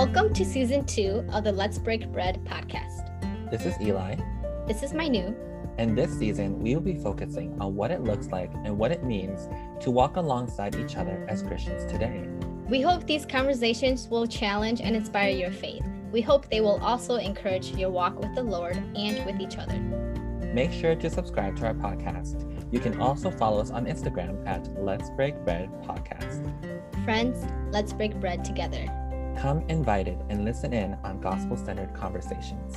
Welcome to season two of the Let's Break Bread podcast. This is Eli. This is Minu. And this season, we will be focusing on what it looks like and what it means to walk alongside each other as Christians today. We hope these conversations will challenge and inspire your faith. We hope they will also encourage your walk with the Lord and with each other. Make sure to subscribe to our podcast. You can also follow us on Instagram at Let's Break Bread Podcast. Friends, let's break bread together. Come invited and listen in on gospel centered conversations.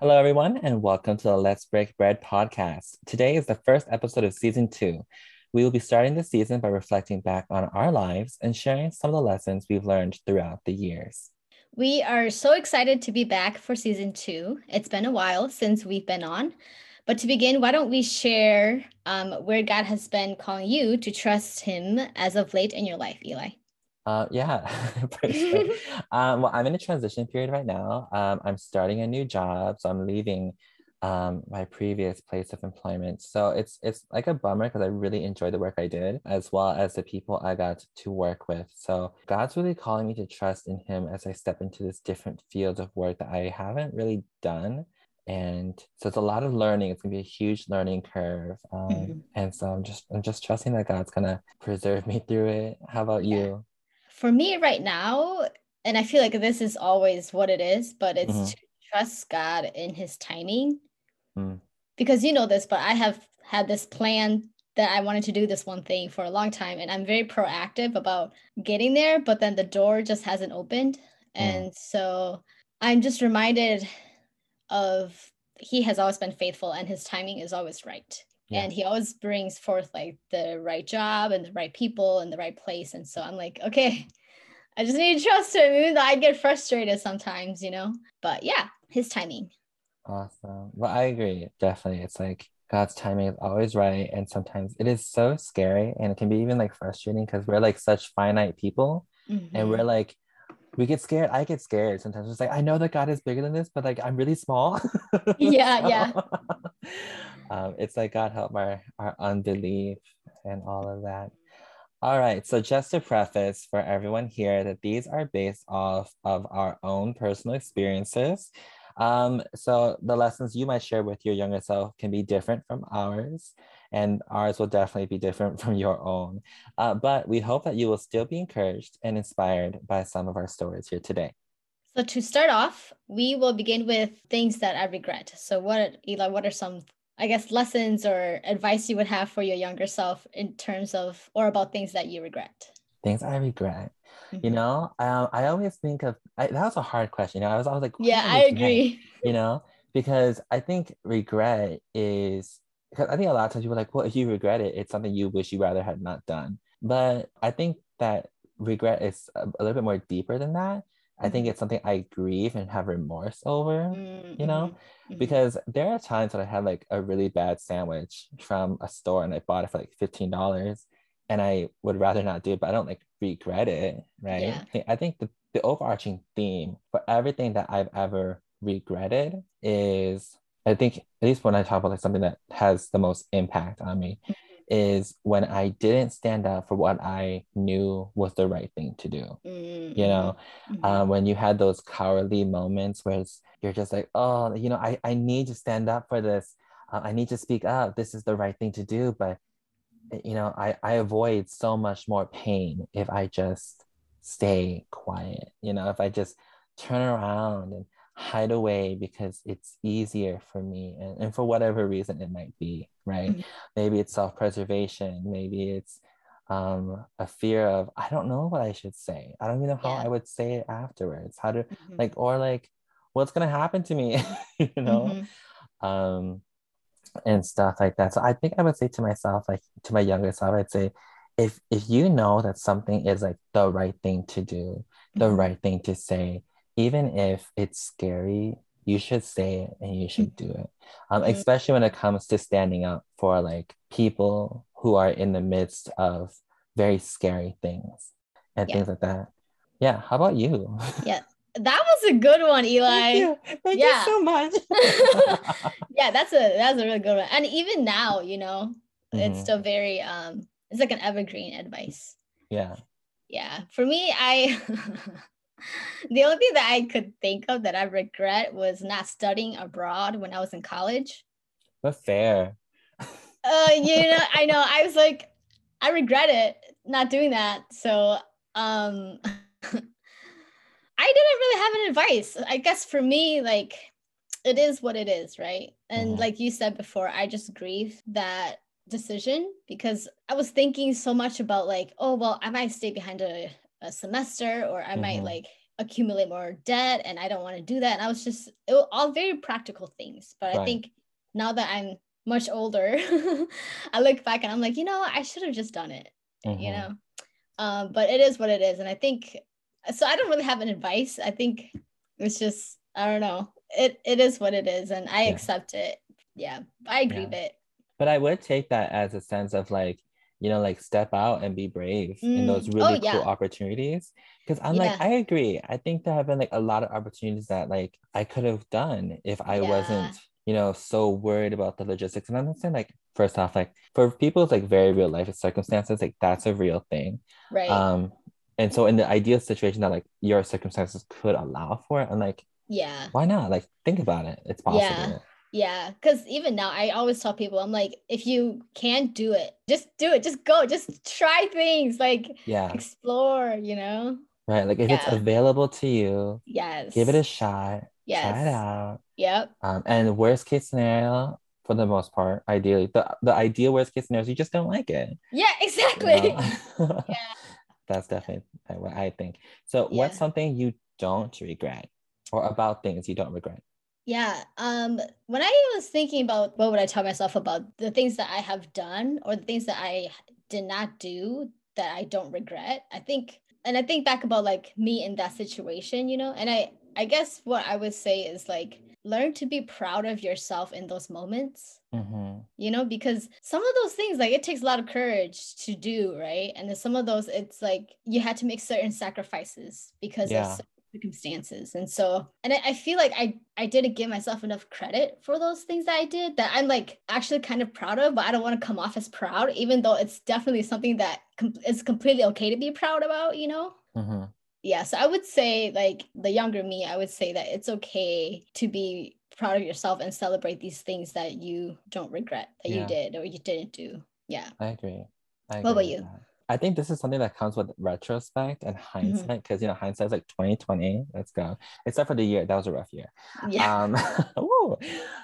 Hello, everyone, and welcome to the Let's Break Bread podcast. Today is the first episode of season two. We will be starting the season by reflecting back on our lives and sharing some of the lessons we've learned throughout the years. We are so excited to be back for season two. It's been a while since we've been on. But to begin, why don't we share um, where God has been calling you to trust Him as of late in your life, Eli? Uh, yeah, sure. um, well, I'm in a transition period right now. Um, I'm starting a new job, so I'm leaving um, my previous place of employment. So it's it's like a bummer because I really enjoyed the work I did, as well as the people I got to work with. So God's really calling me to trust in Him as I step into this different field of work that I haven't really done and so it's a lot of learning it's going to be a huge learning curve um, mm-hmm. and so i'm just i'm just trusting that god's going to preserve me through it how about yeah. you for me right now and i feel like this is always what it is but it's mm-hmm. to trust god in his timing mm. because you know this but i have had this plan that i wanted to do this one thing for a long time and i'm very proactive about getting there but then the door just hasn't opened mm. and so i'm just reminded of he has always been faithful and his timing is always right. Yeah. And he always brings forth like the right job and the right people and the right place. And so I'm like, okay, I just need to trust him, even though I get frustrated sometimes, you know. But yeah, his timing. Awesome. Well, I agree. Definitely. It's like God's timing is always right. And sometimes it is so scary and it can be even like frustrating because we're like such finite people mm-hmm. and we're mm-hmm. like we get scared. I get scared sometimes. It's like I know that God is bigger than this, but like I'm really small. yeah, so, yeah. Um, it's like God help our our unbelief and all of that. All right. So just to preface for everyone here that these are based off of our own personal experiences. Um, so the lessons you might share with your younger self can be different from ours and ours will definitely be different from your own. Uh, but we hope that you will still be encouraged and inspired by some of our stories here today. So to start off, we will begin with things that I regret. So what, Eli, what are some, I guess, lessons or advice you would have for your younger self in terms of, or about things that you regret? Things I regret. Mm-hmm. You know, um, I always think of, I, that was a hard question. You know, I was always like, yeah, I agree. You know, because I think regret is because I think a lot of times people are like, well, if you regret it, it's something you wish you rather had not done. But I think that regret is a, a little bit more deeper than that. I think mm-hmm. it's something I grieve and have remorse over, mm-hmm. you know, mm-hmm. because there are times that I had like a really bad sandwich from a store and I bought it for like $15 and I would rather not do it, but I don't like regret it, right? Yeah. I think the, the overarching theme for everything that I've ever regretted is I think at least when I talk about like something that has the most impact on me mm-hmm. is when I didn't stand up for what I knew was the right thing to do. Mm-hmm. You know, mm-hmm. um, when you had those cowardly moments where you're just like, oh, you know, I, I need to stand up for this. Uh, I need to speak up. This is the right thing to do. But, eh, you know, I, I avoid so much more pain if I just stay quiet. You know, if I just turn around and hide away because it's easier for me and, and for whatever reason it might be right mm-hmm. maybe it's self-preservation maybe it's um, a fear of i don't know what i should say i don't even know how yeah. i would say it afterwards how to mm-hmm. like or like what's gonna happen to me you know mm-hmm. um and stuff like that so i think i would say to myself like to my younger self i'd say if if you know that something is like the right thing to do the mm-hmm. right thing to say even if it's scary, you should say it and you should do it. Um, mm-hmm. especially when it comes to standing up for like people who are in the midst of very scary things and yeah. things like that. Yeah. How about you? Yeah. That was a good one, Eli. Thank you. Thank yeah. you so much. yeah, that's a that's a really good one. And even now, you know, mm-hmm. it's still very um it's like an evergreen advice. Yeah. yeah. For me, I the only thing that I could think of that I regret was not studying abroad when I was in college. But fair. uh, you know, I know. I was like, I regret it not doing that. So, um, I didn't really have an advice. I guess for me, like, it is what it is, right? And mm-hmm. like you said before, I just grieve that decision because I was thinking so much about like, oh well, I might stay behind a, a semester or I mm-hmm. might like accumulate more debt and I don't want to do that. And I was just it was all very practical things. But right. I think now that I'm much older, I look back and I'm like, you know, I should have just done it. Mm-hmm. You know? Um, but it is what it is. And I think so I don't really have an advice. I think it's just I don't know. It it is what it is and I yeah. accept it. Yeah. I agree yeah. with it. But I would take that as a sense of like, you know, like step out and be brave mm. in those really oh, yeah. cool opportunities. Because I'm yeah. like, I agree. I think there have been like a lot of opportunities that like I could have done if I yeah. wasn't, you know, so worried about the logistics. And I'm saying like, first off, like for people's like very real life circumstances, like that's a real thing. Right. Um, and so in the ideal situation that like your circumstances could allow for it, I'm like, yeah, why not? Like think about it. It's possible. Yeah. Because even now, I always tell people, I'm like, if you can't do it, just do it. Just go. Just try things. Like, yeah, explore. You know. Right. Like if yeah. it's available to you, yes, give it a shot. Yes. Try it out. Yep. Um, and worst case scenario, for the most part, ideally, the the ideal worst case scenario is you just don't like it. Yeah. Exactly. You know? yeah. That's definitely what I think. So, yeah. what's something you don't regret, or about things you don't regret? Yeah. Um, when I was thinking about what would I tell myself about the things that I have done or the things that I did not do that I don't regret, I think, and I think back about like me in that situation, you know, and I, I guess what I would say is like learn to be proud of yourself in those moments. Mm-hmm. You know, because some of those things, like it takes a lot of courage to do, right? And then some of those, it's like you had to make certain sacrifices because yeah. of circumstances and so and I, I, feel like i i didn't give myself enough credit for those things that i did that i'm like actually kind of proud of but i don't want to come off as proud even though it's definitely something that com- is completely okay to be proud about you know mm-hmm. yeah so i would say like the younger me i would say that it's okay to be proud of yourself and celebrate these things that you don't regret that yeah. you did or you didn't do yeah i agree, I agree what about you that. I think this is something that comes with retrospect and mm-hmm. hindsight because mm-hmm. you know hindsight is like 2020. Let's go. Except for the year, that was a rough year. Yeah. Um,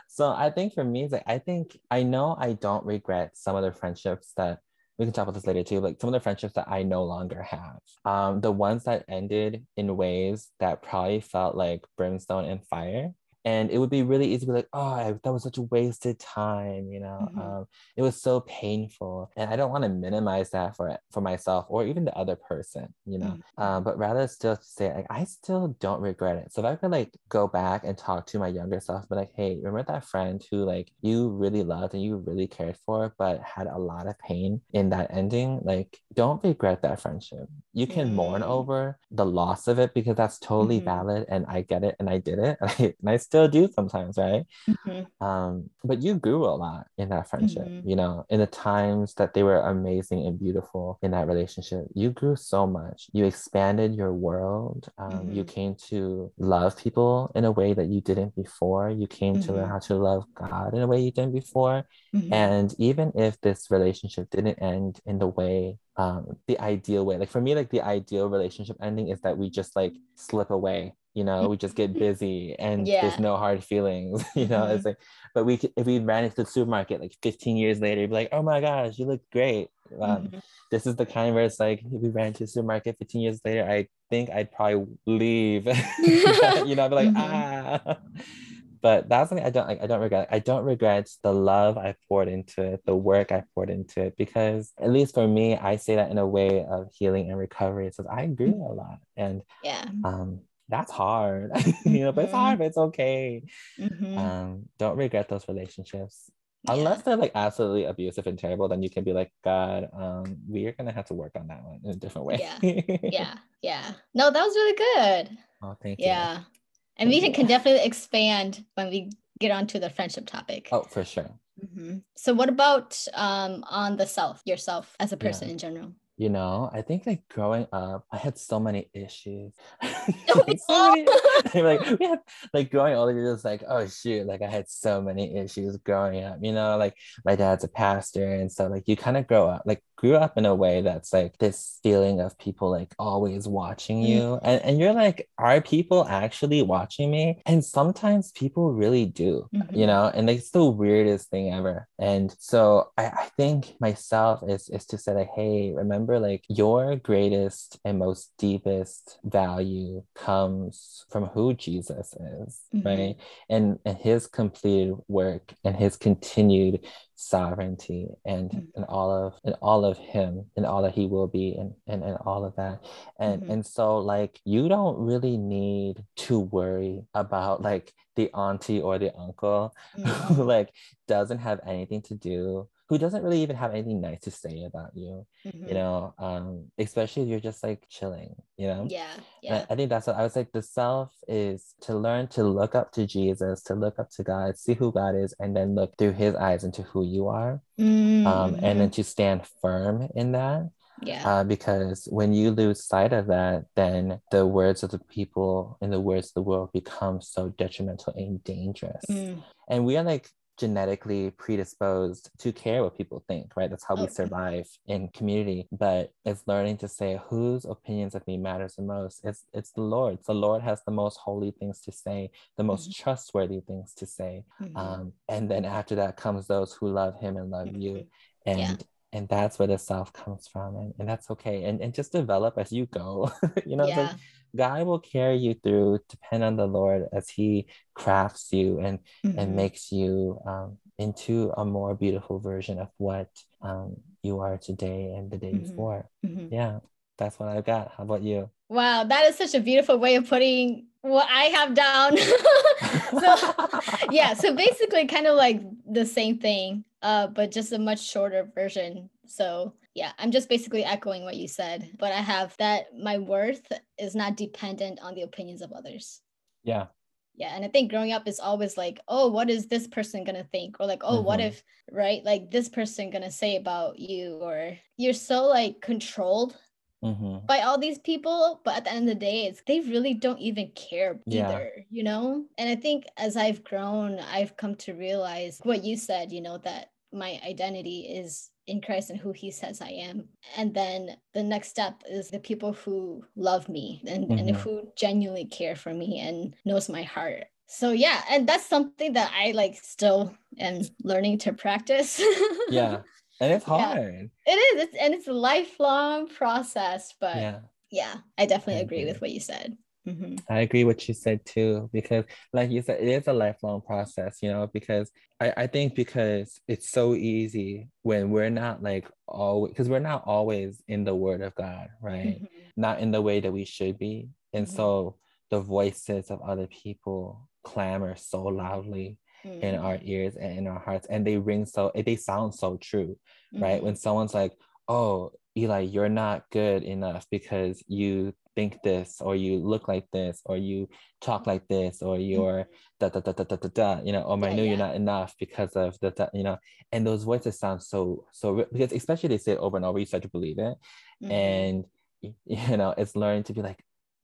so I think for me, it's like I think I know I don't regret some of the friendships that we can talk about this later too. Like some of the friendships that I no longer have. Um, the ones that ended in ways that probably felt like brimstone and fire and it would be really easy to be like oh that was such a wasted time you know mm-hmm. um, it was so painful and i don't want to minimize that for for myself or even the other person you know mm-hmm. um, but rather still say like i still don't regret it so if i could like go back and talk to my younger self but like hey remember that friend who like you really loved and you really cared for but had a lot of pain in that ending like don't regret that friendship you can mm-hmm. mourn over the loss of it because that's totally mm-hmm. valid and i get it and i did it and I, and I still still do sometimes, right? Mm-hmm. Um, but you grew a lot in that friendship, mm-hmm. you know, in the times that they were amazing and beautiful in that relationship. You grew so much. You expanded your world. Um, mm-hmm. You came to love people in a way that you didn't before. You came to learn mm-hmm. how to love God in a way you didn't before. Mm-hmm. And even if this relationship didn't end in the way um, the ideal way. Like for me, like the ideal relationship ending is that we just like slip away you know we just get busy and yeah. there's no hard feelings you know mm-hmm. it's like but we if we ran into the supermarket like 15 years later you'd be like oh my gosh you look great um, mm-hmm. this is the kind where it's like if we ran to the supermarket 15 years later i think i'd probably leave you know I'd be like mm-hmm. ah but that's something I don't like. I don't regret. I don't regret the love I poured into it, the work I poured into it, because at least for me, I say that in a way of healing and recovery. It says I agree a lot, and yeah, um, that's hard you know but it's hard mm-hmm. but it's okay mm-hmm. um don't regret those relationships yeah. unless they're like absolutely abusive and terrible then you can be like god um we are gonna have to work on that one in a different way yeah yeah yeah no that was really good oh thank yeah. you yeah and thank we can definitely expand when we get onto the friendship topic oh for sure mm-hmm. so what about um on the self yourself as a person yeah. in general you know i think like growing up i had so many issues so many, like we had like growing older you're just like oh shoot like i had so many issues growing up you know like my dad's a pastor and so like you kind of grow up like grew up in a way that's like this feeling of people like always watching you mm. and, and you're like are people actually watching me and sometimes people really do mm-hmm. you know and it's the weirdest thing ever and so I, I think myself is is to say like hey remember like your greatest and most deepest value comes from who jesus is mm-hmm. right and and his completed work and his continued sovereignty and mm-hmm. and all of and all of him and all that he will be and and, and all of that and mm-hmm. and so like you don't really need to worry about like the auntie or the uncle mm-hmm. who like doesn't have anything to do who doesn't really even have anything nice to say about you mm-hmm. you know um especially if you're just like chilling you know yeah yeah I, I think that's what i was like the self is to learn to look up to jesus to look up to god see who god is and then look through his eyes into who you are mm-hmm. um and then mm-hmm. to stand firm in that yeah. Uh, because when you lose sight of that, then the words of the people and the words of the world become so detrimental and dangerous. Mm. And we are like genetically predisposed to care what people think, right? That's how we survive in community. But it's learning to say whose opinions of me matters the most. It's it's the Lord. The Lord has the most holy things to say, the most mm-hmm. trustworthy things to say. Mm-hmm. Um, and then after that comes those who love him and love mm-hmm. you. And yeah and that's where the self comes from and, and that's okay and, and just develop as you go you know yeah. like God will carry you through. Depend on the Lord as He crafts you and mm-hmm. and makes you um, into a more beautiful version of what um, you are today and the day mm-hmm. before. Mm-hmm. Yeah, that's what I've got. How about you? Wow, that is such a beautiful way of putting what I have down. so yeah, so basically kind of like the same thing, uh, but just a much shorter version. So yeah, I'm just basically echoing what you said, but I have that my worth is not dependent on the opinions of others. Yeah. Yeah. And I think growing up is always like, oh, what is this person going to think? Or like, oh, mm-hmm. what if, right? Like this person going to say about you? Or you're so like controlled mm-hmm. by all these people. But at the end of the day, it's they really don't even care yeah. either, you know? And I think as I've grown, I've come to realize what you said, you know, that my identity is in Christ and who he says I am. And then the next step is the people who love me and, mm-hmm. and who genuinely care for me and knows my heart. So yeah, and that's something that I like still am learning to practice. yeah. And it's hard. Yeah. It is. It's, and it's a lifelong process, but yeah, yeah I definitely I agree with what you said. Mm-hmm. I agree what you said too, because like you said, it is a lifelong process, you know, because I, I think because it's so easy when we're not like always because we're not always in the word of God, right? Mm-hmm. Not in the way that we should be. And mm-hmm. so the voices of other people clamor so loudly in mm-hmm. our ears and in our hearts and they ring so they sound so true right when mm-hmm. someone's like oh eli you're not good enough because you think this or you look like this or you talk like this or mm-hmm. you're da da da da da da, da you know or I know yeah. you're not enough because of the, the you know and those voices sound so so because especially they say it over and over you start to believe it mm-hmm. and you know it's learning to be like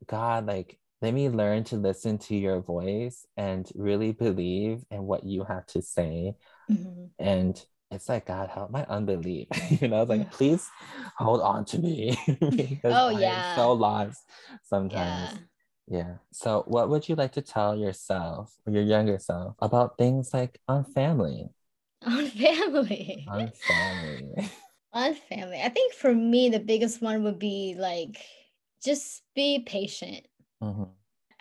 God like let me learn to listen to your voice and really believe in what you have to say mm-hmm. and it's like God help my unbelief. you know, it's like please hold on to me because oh yeah, so lost sometimes. Yeah. yeah. So, what would you like to tell yourself or your younger self about things like on family? On family. On family. on family. I think for me, the biggest one would be like just be patient. Mm-hmm.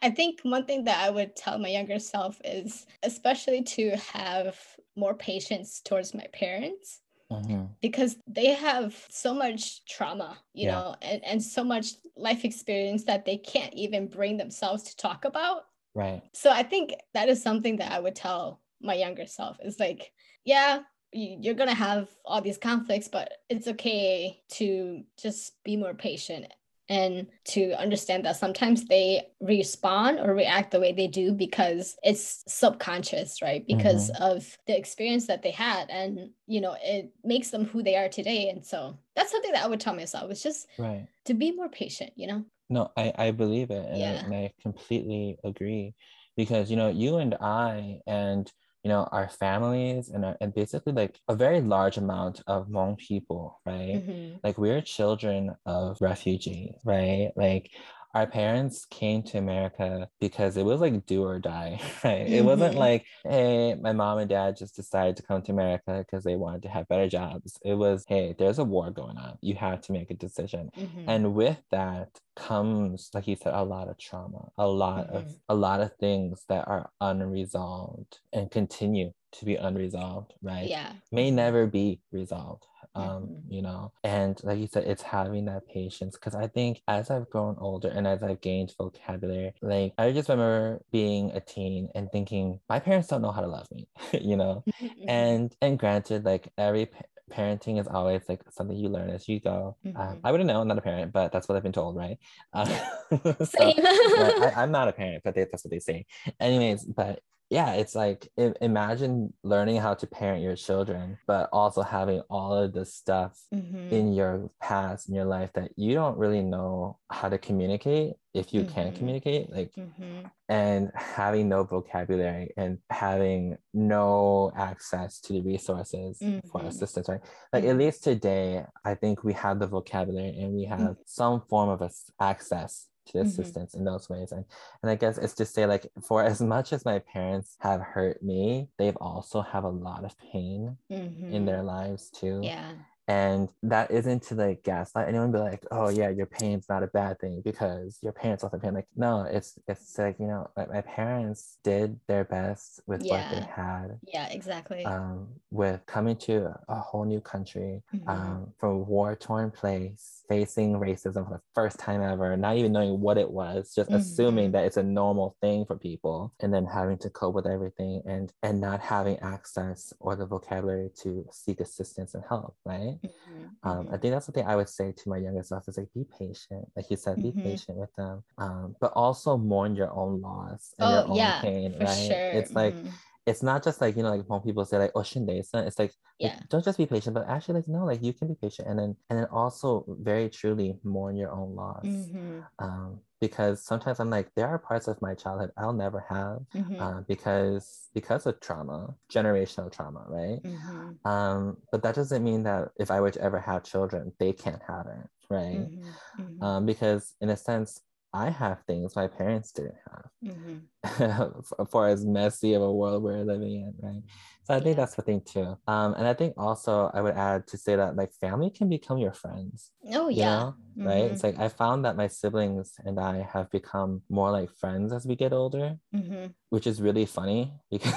I think one thing that I would tell my younger self is especially to have more patience towards my parents mm-hmm. because they have so much trauma, you yeah. know, and, and so much life experience that they can't even bring themselves to talk about. Right. So I think that is something that I would tell my younger self is like, yeah, you're going to have all these conflicts, but it's okay to just be more patient and to understand that sometimes they respond or react the way they do because it's subconscious, right? Because mm-hmm. of the experience that they had. And, you know, it makes them who they are today. And so that's something that I would tell myself. It's just right. to be more patient, you know? No, I, I believe it. And, yeah. I, and I completely agree because, you know, you and I and you know our families and our, and basically like a very large amount of Hmong people right mm-hmm. like we're children of refugees right like our parents came to America because it was like do or die, right? Mm-hmm. It wasn't mm-hmm. like, hey, my mom and dad just decided to come to America because they wanted to have better jobs. It was, hey, there's a war going on. You have to make a decision. Mm-hmm. And with that comes, like you said, a lot of trauma, a lot mm-hmm. of a lot of things that are unresolved and continue to be unresolved, right? Yeah. May never be resolved um mm-hmm. you know and like you said it's having that patience because i think as i've grown older and as i've gained vocabulary like i just remember being a teen and thinking my parents don't know how to love me you know mm-hmm. and and granted like every parenting is always like something you learn as you go. Um, mm-hmm. Um, I wouldn't know, I'm not a parent, but that's what I've been told, right? Uh, so, I, am not a parent, but they, that's what they say. Anyways, but yeah, it's like imagine learning how to parent your children, but also having all of the stuff mm-hmm. in your past in your life that you don't really know how to communicate if you mm-hmm. can communicate, like, mm-hmm. and having no vocabulary and having no access to the resources for mm-hmm. assistance, right? Like, at mm-hmm. least today, I think we have the vocabulary and we have some form of access to mm-hmm. assistance mm-hmm. in those ways and and i guess it's to say like for as much as my parents have hurt me they've also have a lot of pain mm-hmm. in their lives too yeah and that isn't to like gaslight anyone be like oh yeah your pain's not a bad thing because your parents also pain like no it's it's like you know my, my parents did their best with yeah. what they had yeah exactly um with coming to a whole new country mm-hmm. um from a war torn place facing racism for the first time ever not even knowing what it was just mm-hmm. assuming that it's a normal thing for people and then having to cope with everything and and not having access or the vocabulary to seek assistance and help right Mm-hmm. Um, I mm-hmm. think that's the thing I would say to my younger self is like be patient, like you said, be mm-hmm. patient with them, um, but also mourn your own loss and oh, your own yeah, pain, right? Sure. It's like mm-hmm. It's not just like you know like when people say like oh shindesa it's like, yeah. like don't just be patient but actually like no like you can be patient and then and then also very truly mourn your own loss mm-hmm. um because sometimes I'm like, there are parts of my childhood I'll never have mm-hmm. uh, because because of trauma, generational trauma, right? Mm-hmm. Um, but that doesn't mean that if I were to ever have children, they can't have it, right? Mm-hmm. mm-hmm. Um, because in a sense, I have things my parents didn't have. Mm-hmm. for as messy of a world we're living in, right? So I think yeah. that's the thing too. Um, and I think also I would add to say that like family can become your friends. Oh yeah. Know? Mm-hmm. Right. It's like I found that my siblings and I have become more like friends as we get older, mm-hmm. which is really funny because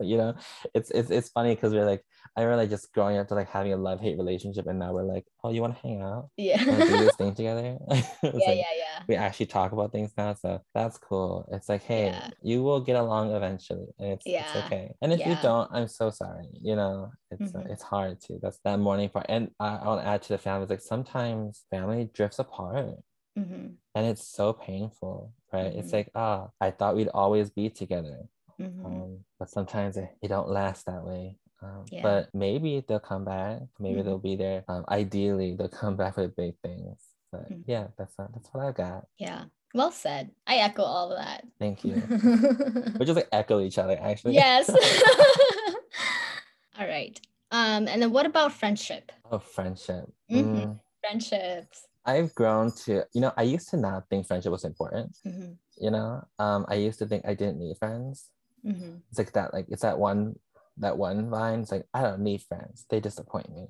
you know it's it's it's funny because we're like I remember like just growing up to like having a love hate relationship, and now we're like, oh, you want to hang out? Yeah. do this thing together? yeah, like, yeah, yeah. We actually talk about things now, so that's cool. It's like, hey, yeah. you will get along eventually, and it's, yeah. it's okay. And if you don't, I'm so sorry. You know, it's mm-hmm. uh, it's hard to. That's that mourning part. And I, I want to add to the family like sometimes family drifts apart. Mm-hmm. And it's so painful, right? Mm-hmm. It's like, ah, oh, I thought we'd always be together. Mm-hmm. Um, but sometimes it, it don't last that way. Um, yeah. But maybe they'll come back. Maybe mm-hmm. they'll be there. Um, ideally, they'll come back with big things. But mm-hmm. yeah, that's uh, that's what I got. Yeah. Well said. I echo all of that. Thank you. we just like echo each other, actually. Yes. all right. Um, and then what about friendship? Oh, friendship. Mm-hmm. Mm. Friendships. I've grown to, you know, I used to not think friendship was important. Mm-hmm. You know, um, I used to think I didn't need friends. Mm-hmm. It's like that, like it's that one that one line it's like i don't need friends they disappoint me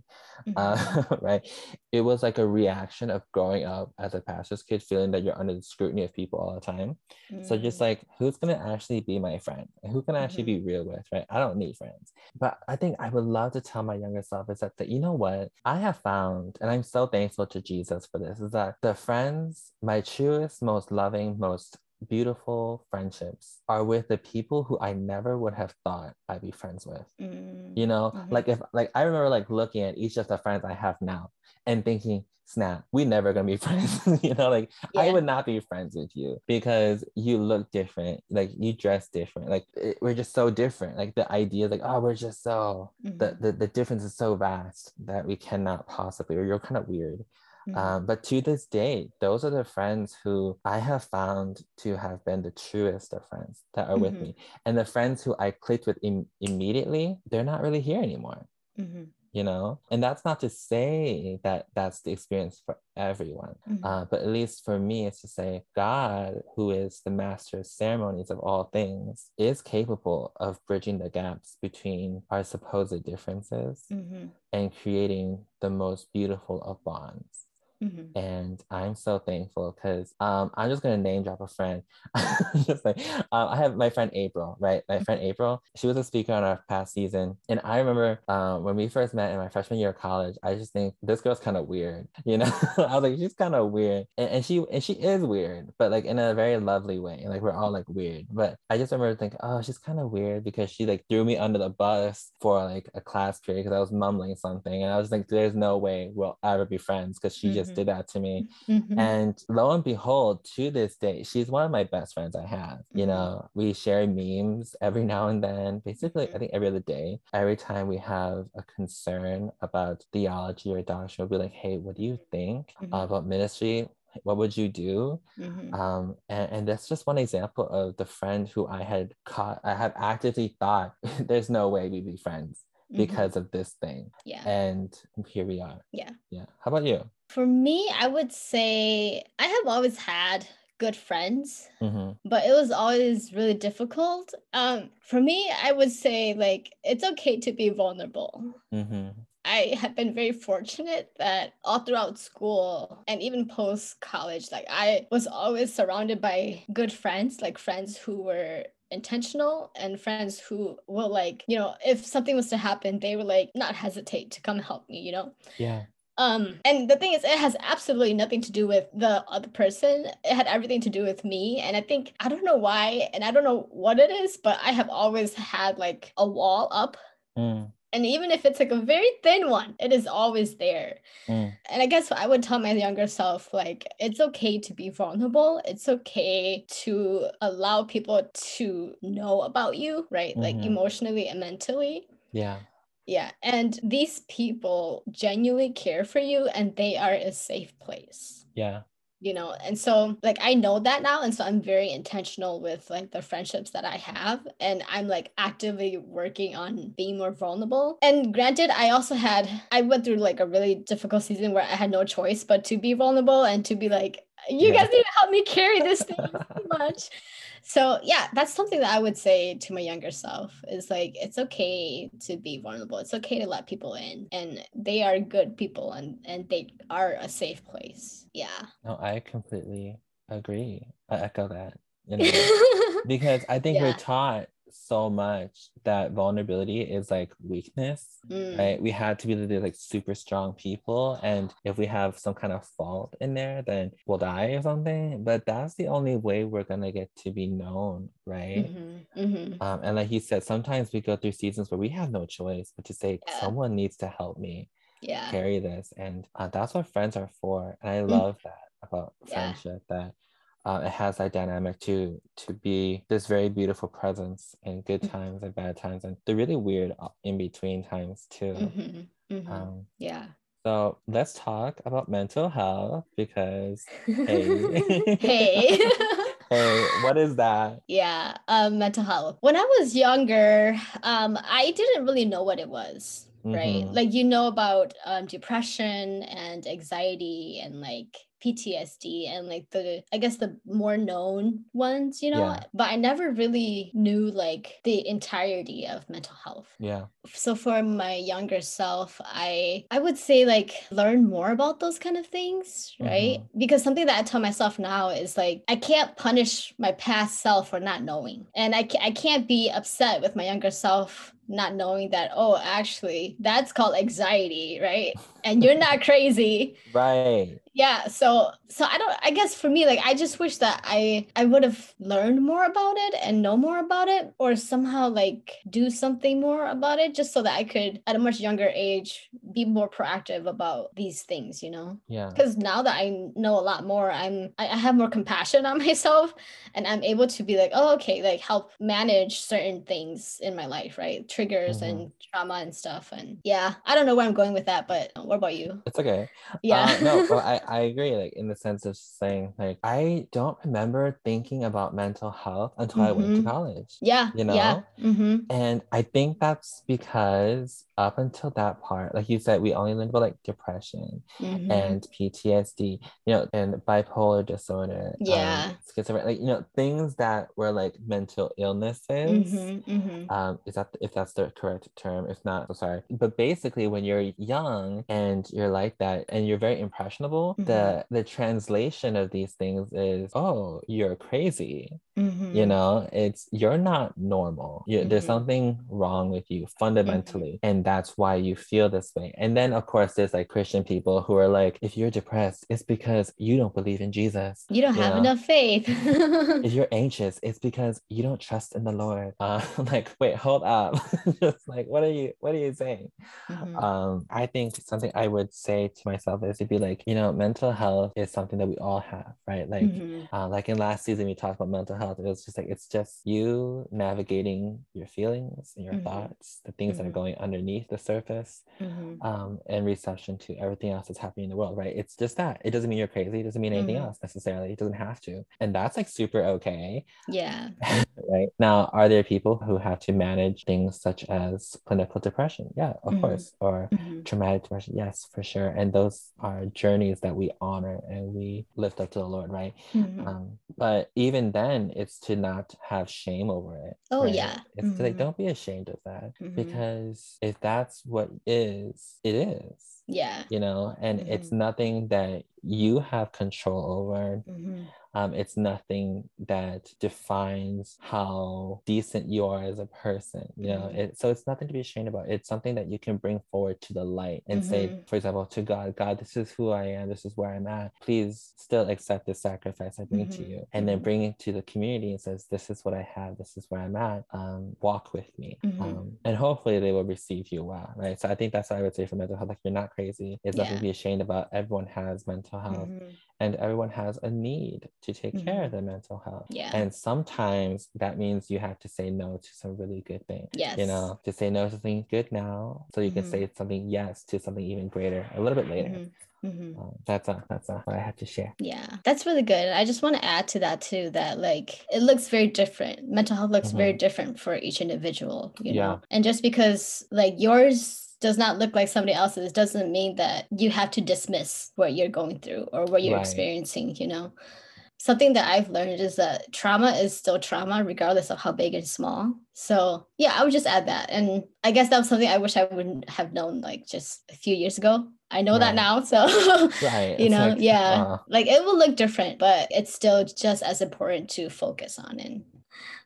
mm-hmm. uh, right it was like a reaction of growing up as a pastor's kid feeling that you're under the scrutiny of people all the time mm-hmm. so just mm. like who's going to actually be my friend who can I actually mm-hmm. be real with right i don't need friends but i think i would love to tell my younger self is that, that you know what i have found and i'm so thankful to jesus for this is that the friends my truest most loving most beautiful friendships are with the people who I never would have thought I'd be friends with. Mm-hmm. You know, mm-hmm. like if like I remember like looking at each of the friends I have now and thinking, snap, we never gonna be friends. you know, like yeah. I would not be friends with you because you look different, like you dress different, like it, we're just so different. Like the idea, like oh, we're just so mm-hmm. the, the the difference is so vast that we cannot possibly, or you're kind of weird. Mm-hmm. Um, but to this day, those are the friends who I have found to have been the truest of friends that are mm-hmm. with me. And the friends who I clicked with Im- immediately, they're not really here anymore. Mm-hmm you know and that's not to say that that's the experience for everyone mm-hmm. uh, but at least for me it's to say god who is the master of ceremonies of all things is capable of bridging the gaps between our supposed differences mm-hmm. and creating the most beautiful of bonds Mm-hmm. And I'm so thankful because um, I'm just gonna name drop a friend. just like um, I have my friend April, right? My friend mm-hmm. April. She was a speaker on our past season, and I remember um, when we first met in my freshman year of college. I just think this girl's kind of weird, you know. I was like, she's kind of weird, and, and she and she is weird, but like in a very lovely way. Like we're all like weird, but I just remember thinking, oh, she's kind of weird because she like threw me under the bus for like a class period because I was mumbling something, and I was like, there's no way we'll ever be friends because she mm-hmm. just did that to me. Mm-hmm. And lo and behold, to this day, she's one of my best friends I have. Mm-hmm. You know, we share memes every now and then, basically, I think every other day. Every time we have a concern about theology or doctrine, we'll be like, hey, what do you think mm-hmm. about ministry? what would you do mm-hmm. um, and, and that's just one example of the friend who i had caught i have actively thought there's no way we'd be friends mm-hmm. because mm-hmm. of this thing. Yeah. And here we are. Yeah. Yeah. How about you? For me, I would say I have always had good friends, mm-hmm. but it was always really difficult. Um, for me, I would say like it's okay to be vulnerable. Mm-hmm. I have been very fortunate that all throughout school and even post college, like I was always surrounded by good friends, like friends who were intentional and friends who will like you know if something was to happen they would like not hesitate to come help me you know yeah um and the thing is it has absolutely nothing to do with the other person it had everything to do with me and i think i don't know why and i don't know what it is but i have always had like a wall up mm. And even if it's like a very thin one, it is always there. Mm. And I guess I would tell my younger self, like, it's okay to be vulnerable. It's okay to allow people to know about you, right? Mm-hmm. Like emotionally and mentally. Yeah. Yeah. And these people genuinely care for you and they are a safe place. Yeah you know and so like i know that now and so i'm very intentional with like the friendships that i have and i'm like actively working on being more vulnerable and granted i also had i went through like a really difficult season where i had no choice but to be vulnerable and to be like you yeah. guys need to help me carry this thing so much so yeah that's something that i would say to my younger self is like it's okay to be vulnerable. It's okay to let people in and they are good people and and they are a safe place. Yeah. No i completely agree. I echo that you know, because i think yeah. we're taught so much that vulnerability is like weakness, mm. right? We had to be like super strong people. And if we have some kind of fault in there, then we'll die or something. But that's the only way we're going to get to be known, right? Mm-hmm. Mm-hmm. Um, and like he said, sometimes we go through seasons where we have no choice but to say, yeah. someone needs to help me yeah. carry this. And uh, that's what friends are for. And I mm. love that about friendship that uh, it has that dynamic to to be this very beautiful presence in good mm-hmm. times and bad times and the really weird uh, in between times too mm-hmm. Mm-hmm. Um, yeah so let's talk about mental health because hey hey hey what is that yeah um, mental health when i was younger um, i didn't really know what it was right mm-hmm. like you know about um, depression and anxiety and like PTSD and like the I guess the more known ones, you know, yeah. but I never really knew like the entirety of mental health. Yeah. So for my younger self, I I would say like learn more about those kind of things, right? Mm-hmm. Because something that I tell myself now is like I can't punish my past self for not knowing. And I I can't be upset with my younger self not knowing that oh actually that's called anxiety right and you're not crazy right yeah so so i don't i guess for me like i just wish that i i would have learned more about it and know more about it or somehow like do something more about it just so that i could at a much younger age be more proactive about these things you know? Yeah. Because now that i know a lot more i'm I, I have more compassion on myself and i'm able to be like oh okay like help manage certain things in my life right? Triggers mm-hmm. and trauma and stuff and yeah i don't know where i'm going with that but what about you? It's okay. Yeah. Uh, no well, I, I agree like in the sense of saying like i don't remember thinking about mental health until mm-hmm. i went to mm-hmm. college yeah you know yeah. Mm-hmm. and i think that's because up until that part like you said we only learned about like depression mm-hmm. and ptsd you know and bipolar disorder um, yeah um, schizophrenia like you know things that were like mental illnesses mm-hmm, mm-hmm. um is that if that's the correct term if not so sorry but basically when you're young and you're like that and you're very impressionable mm-hmm. the the translation of these things is oh you're crazy mm-hmm. you know it's you're not normal you, there's mm-hmm. something wrong with you fundamentally and that's why you feel this way and then of course there's like christian people who are like if you're depressed it's because you don't believe in jesus you don't you have know? enough faith if you're anxious it's because you don't trust in the lord uh, like wait hold up just like what are you what are you saying mm-hmm. um i think something i would say to myself is to be like you know mental health is something that we all have right like mm-hmm. uh, like in last season we talked about mental health it was just like it's just you navigating your feelings and your mm-hmm. thoughts the things that are mm-hmm. going underneath the surface mm-hmm. um and reception to everything else that's happening in the world right it's just that it doesn't mean you're crazy it doesn't mean anything mm-hmm. else necessarily it doesn't have to and that's like super okay yeah right now are there people who have to manage things such as clinical depression yeah of mm-hmm. course or mm-hmm. traumatic depression yes for sure and those are journeys that we honor and we lift up to the lord right mm-hmm. um, but even then it's to not have shame over it oh right? yeah it's mm-hmm. like don't be ashamed of that mm-hmm. because if that's what is it is yeah you know and it's Mm-hmm. nothing that you have control over Mhm. um, it's nothing that defines how decent you are as a person you know Mhm. it, so it's nothing to be ashamed about it's something that you can bring forward to the light and say Mhm. for example to god god this is who i am this is where i'm at please still accept the sacrifice i bring to Mhm. you and then Mhm. bring it to the community and says this is what i have this is where i'm at um, walk with me um, and hopefully they will receive you well right so i think that's what i would say for mental health like you're not crazy it's nothing Yeah. to be ashamed about everyone has mental health Mhm. and everyone has a need to take care Mhm. of their mental health. Yeah. And sometimes that means you have to say no to some really good things. Yes. You know, to say no to something good now so you can Mhm. say something yes to something even greater a little bit later. Mhm. Mhm. Um, that's uh, that's what I had to share. Yeah, that's really good. I just want to add to that too that like it looks very different. Mental health looks very different for each individual, you Yeah. know. And just because like yours does not look like somebody else's doesn't mean that you have to dismiss what you're going through or what you're Right. experiencing, you know. Something that I've learned is that trauma is still trauma regardless of how big and small. So, yeah, I would just add that. And I guess that was something I wish I wouldn't have known like just a few years ago. I know that now, so Right. you It's know like, yeah uh, like it will look different but it's still just as important to focus on and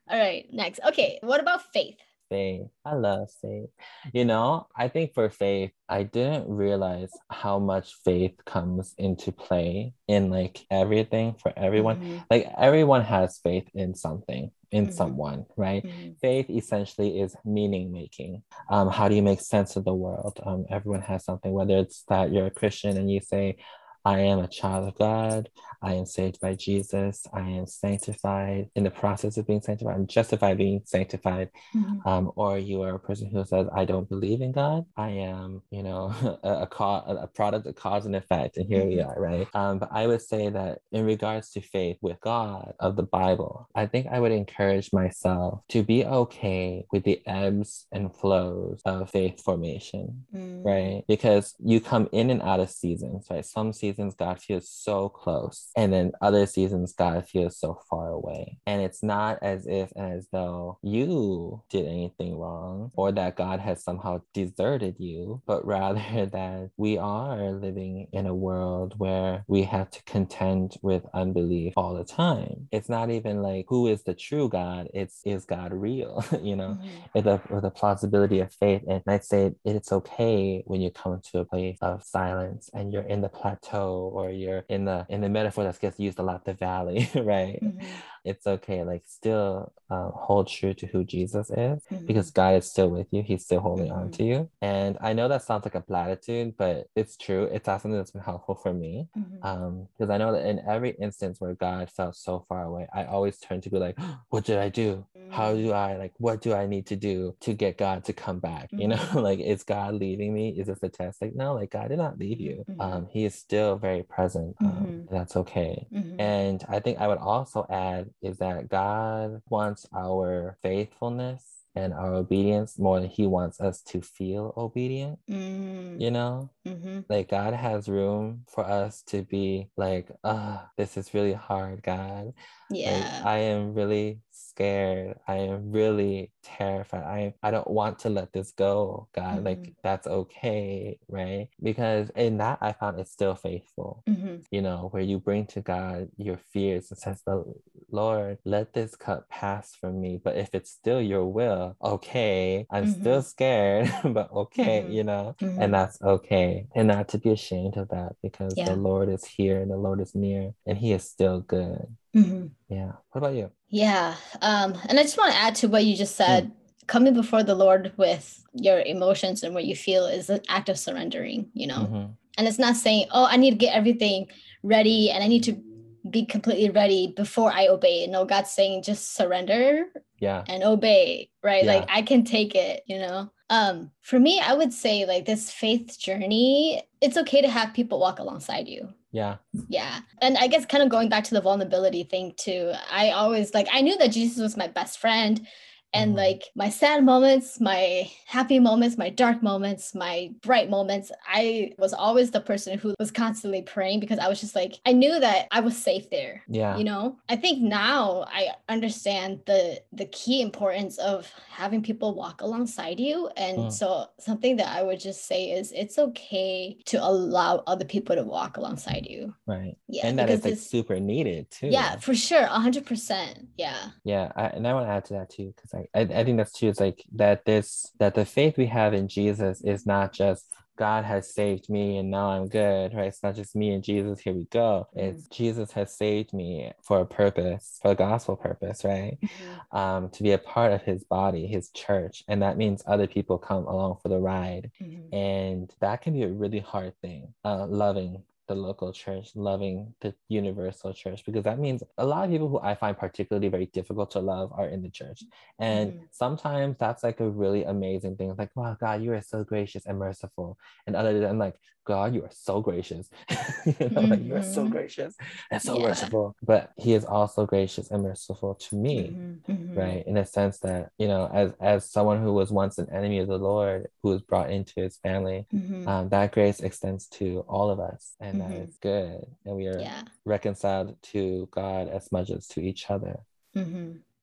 all right next okay what about faith faith. I love faith. You know, I think for faith, I didn't realize how much faith comes into play in like everything for everyone. Mhm, Like everyone has faith in something, in Mhm. someone, right? mhm, Faith essentially is meaning making. Um, how do you make sense of the world? Um, everyone has something, whether it's that you're a Christian and you say, I am a child of God. I am saved by Jesus. I am sanctified in the process of being sanctified. I'm justified being sanctified mhm, um, or you are a person who says, I don't believe in God. I am, you know, a, a, ca- a product of cause and effect. And here we Mhm. are, right? Um, but I would say that in regards to faith with God of the Bible, I think I would encourage myself to be okay with the ebbs and flows of faith formation mm, right? Because you come in and out of seasons, right? Some seasons God feels so close, and then other seasons God feels so far away. And it's not as if and as though you did anything wrong or that God has somehow deserted you, but rather that we are living in a world where we have to contend with unbelief all the time. It's not even like who is the true God, it's is God real, you know? mhm, with a with a plausibility of faith. And I'd say it's okay when you come to a place of silence and you're in the plateau plateau or you're in the in the metaphor that gets used a lot the valley right mm-hmm. It's okay like still uh, hold true to who jesus is mm-hmm. because god is still with you he's still holding on mm-hmm. to you. And i know that sounds like a platitude but it's true it's something that's been helpful for me mm-hmm. um because i know that in every instance where god felt so far away i always turn to be like what did i do? How do i like what do i need to do to get god to come back? You know like is god leaving me? Is this a test? Like no like god did not leave you. Um he is still very present um, that's okay. And i think i would also add is that God wants our faithfulness and our obedience more than he wants us to feel obedient mm. you know mm-hmm. like god has room for us to be like ah oh, this is really hard god yeah like, i am really scared. I am really terrified. I I don't want to let this go, God. Mm-hmm. Like that's okay, right? Because in that I found it's still faithful. Mm-hmm. You know, where you bring to God your fears and says, "The Lord, let this cup pass from me. But if it's still your will, okay. I'm mm-hmm. still scared, but okay, mm-hmm. you know, and mm-hmm. that's okay. And not to be ashamed of that because yeah. the Lord is here and the Lord is near and He is still good. Mm-hmm. Yeah. What about you? Yeah. Um, and I just want to add to what you just said. Mm. Coming before the Lord with your emotions and what you feel is an act of surrendering, you know? Mm-hmm. And it's not saying, oh, I need to get everything ready and I need to be completely ready before I obey. No, God's saying just surrender yeah. and obey, right? Yeah. Like I can take it, you know? Um, for me, I would say like this faith journey, it's okay to have people walk alongside you. Yeah. Yeah. And I guess kind of going back to the vulnerability thing too, I always like, I knew that Jesus was my best friend and mm-hmm. like my sad moments my happy moments my dark moments my bright moments i was always the person who was constantly praying because i was just like i knew that i was safe there yeah. you know? I think now i understand the the key importance of having people walk alongside you. And mm. so something that i would just say is it's okay to allow other people to walk alongside you. Right. Yeah and that is like super needed too. Yeah for sure 100% yeah. Yeah I, and i want to add to that too because I, I think that's true. It's like that this that the faith we have in Jesus is not just God has saved me and now I'm good, right? It's not just me and Jesus, here we go. It's mm-hmm. Jesus has saved me for a purpose, for a gospel purpose, right? Mm-hmm. Um, to be a part of his body, his church. And that means other people come along for the ride. Mm-hmm. And that can be a really hard thing, uh, loving the local church, loving the universal church, because that means a lot of people who I find particularly very difficult to love are in the church. And mm. sometimes that's like a really amazing thing. Like, wow, God, you are so gracious and merciful. And other than like, God, you are so gracious. you know, mm-hmm. like you are so mm-hmm. gracious and so yeah. merciful. But he is also gracious and merciful to me, mm-hmm. mm-hmm. right? In a sense that, you know, as as someone who was once an enemy of the Lord, who was brought into his family, um, that grace extends to all of us. And that is good. And we are yeah. reconciled to God as much as to each other.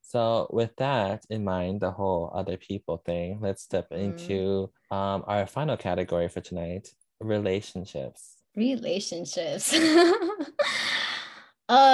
So, with that in mind, the whole other people thing, let's step mm. into um, our final category for tonight relationships. Relationships. oh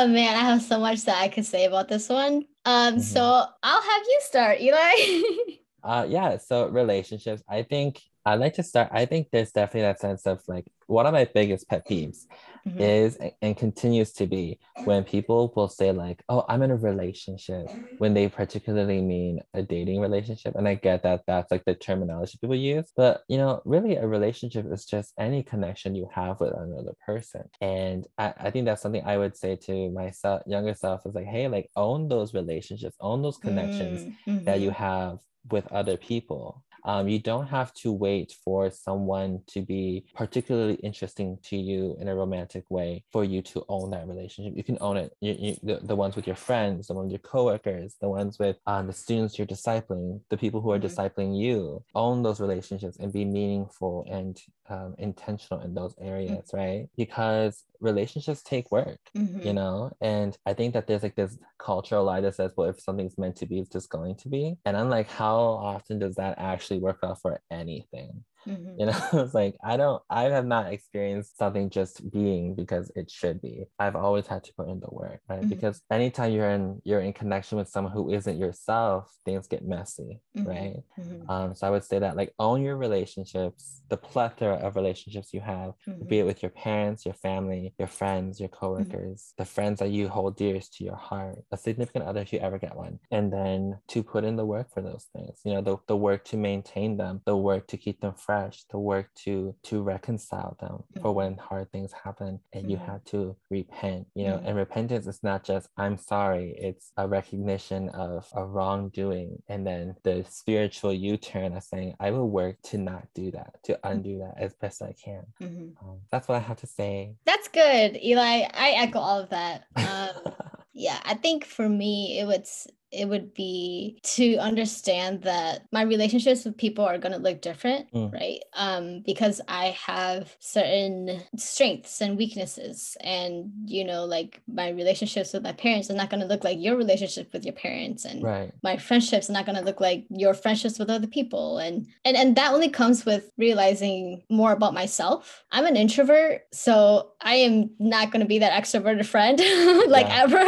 man, I have so much that I could say about this one. Um, mm-hmm. so I'll have you start, Eli. uh yeah, so relationships. I think I'd like to start. I think there's definitely that sense of like one of my biggest pet peeves mm-hmm. is and continues to be when people will say like oh i'm in a relationship when they particularly mean a dating relationship and i get that that's like the terminology people use but you know really a relationship is just any connection you have with another person and i, I think that's something i would say to myself younger self is like hey like own those relationships own those connections mm-hmm. that you have with other people um, you don't have to wait for someone to be particularly interesting to you in a romantic way for you to own that relationship. You can own it. You, you, the, the ones with your friends, the ones with your coworkers, the ones with um, the students you're discipling, the people who are mm-hmm. discipling you. Own those relationships and be meaningful and um, intentional in those areas, mm-hmm. right? Because relationships take work, mm-hmm. you know? And I think that there's like this cultural lie that says, well, if something's meant to be, it's just going to be. And I'm like, how often does that actually work out for anything? Mm-hmm. You know, it's like I don't I have not experienced something just being because it should be. I've always had to put in the work, right? Mm-hmm. Because anytime you're in you're in connection with someone who isn't yourself, things get messy, mm-hmm. right? Mm-hmm. Um, so I would say that like own your relationships, the plethora of relationships you have, mm-hmm. be it with your parents, your family, your friends, your coworkers, the friends that you hold dearest to your heart, a significant other if you ever get one, and then to put in the work for those things. You know, the, the work to maintain them, the work to keep them fresh, the work to to reconcile them mm-hmm. for when hard things happen and mm-hmm. you have to repent. You know, mm-hmm. and repentance is not just I'm sorry, it's a recognition of a wrongdoing and then the spiritual U-turn of saying I will work to not do that, to mm-hmm. undo that as best I can. Mm-hmm. Um, that's what I have to say. That's good, Eli. I echo all of that. Um, yeah, I think for me, it was it would be to understand that my relationships with people are going to look different mm. right? Um because i have certain strengths and weaknesses and you know like my relationships with my parents are not going to look like your relationship with your parents and right. my friendships are not going to look like your friendships with other people. And and and that only comes with realizing more about myself. I'm an introvert so i am not going to be that extroverted friend like ever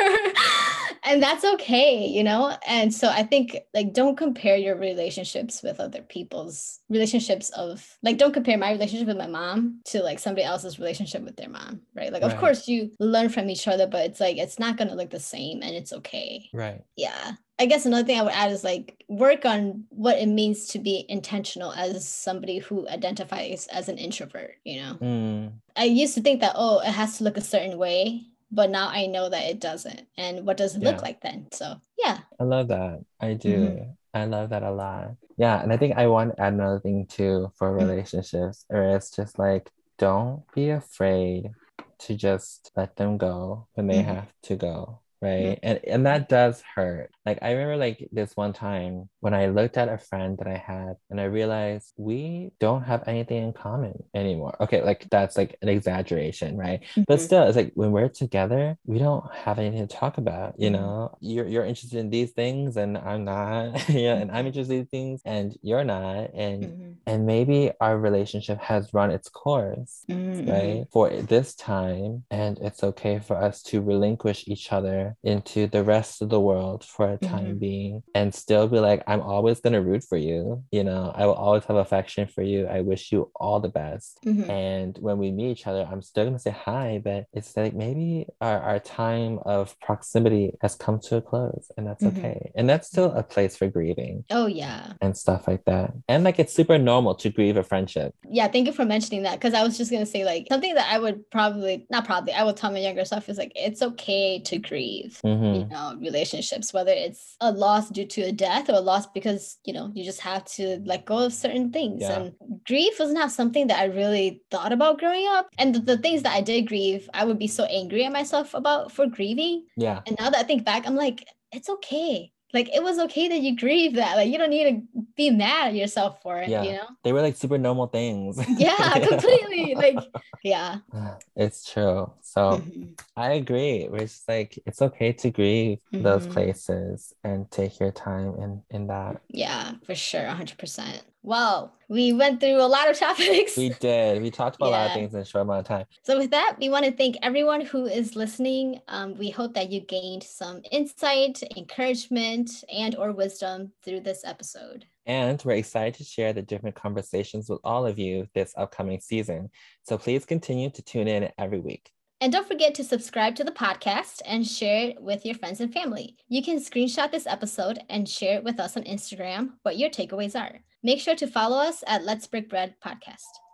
and that's okay you know and so i think like don't compare your relationships with other people's relationships of like don't compare my relationship with my mom to like somebody else's relationship with their mom right like right. of course you learn from each other but it's like it's not going to look the same and it's okay right yeah I guess another thing I would add is like work on what it means to be intentional as somebody who identifies as an introvert, you know. Mm. I used to think that oh, it has to look a certain way but now I know that it doesn't. And what does it yeah. look like then? So yeah. I love that. I do. Mm-hmm. I love that a lot. Yeah. And I think I want to add another thing too for mm-hmm. relationships, mm-hmm. or it's just like don't be afraid to just let them go when they mm-hmm. have to go right and and that does hurt like i remember like this one time when i looked at a friend that i had and i realized we don't have anything in common anymore okay like that's like an exaggeration right mm-hmm. but still it's like when we're together we don't have anything to talk about you mm-hmm. know you're, you're interested in these things and i'm not yeah and i'm interested in these things and you're not and mm-hmm. and maybe our relationship has run its course mm-hmm. right for this time and it's okay for us to relinquish each other into the rest of the world for a time mm-hmm. being and still be like, I'm always going to root for you. You know, I will always have affection for you. I wish you all the best. Mm-hmm. And when we meet each other, I'm still going to say hi, but it's like maybe our, our time of proximity has come to a close and that's mm-hmm. okay. And that's still a place for grieving. Oh, yeah. And stuff like that. And like it's super normal to grieve a friendship. Yeah. Thank you for mentioning that because I was just going to say, like, something that I would probably, not probably, I would tell my younger self is like, it's okay to grieve mm-hmm. you know relationships whether it's a loss due to a death or a loss because you know you just have to let go of certain things. Yeah. and grief was not something that i really thought about growing up. And the, the, things that i did grieve i would be so angry at myself about for grieving. Yeah. And now that i think back i'm like it's okay like it was okay that you grieve that like you don't need to be mad at yourself for it yeah. you know? They were like super normal things. Yeah completely like yeah. It's true. So mm-hmm. i agree. It's like it's okay to grieve mm-hmm. those places and take your time in in that. Yeah for sure 100% well, we went through a lot of topics. We did. We talked about yeah. a lot of things in a short amount of time. So, with that, we want to thank everyone who is listening. Um, we hope that you gained some insight, encouragement, and or wisdom through this episode. And we're excited to share the different conversations with all of you this upcoming season. So please continue to tune in every week. And don't forget to subscribe to the podcast and share it with your friends and family. You can screenshot this episode and share it with us on Instagram what your takeaways are. Make sure to follow us at Let's Break Bread Podcast.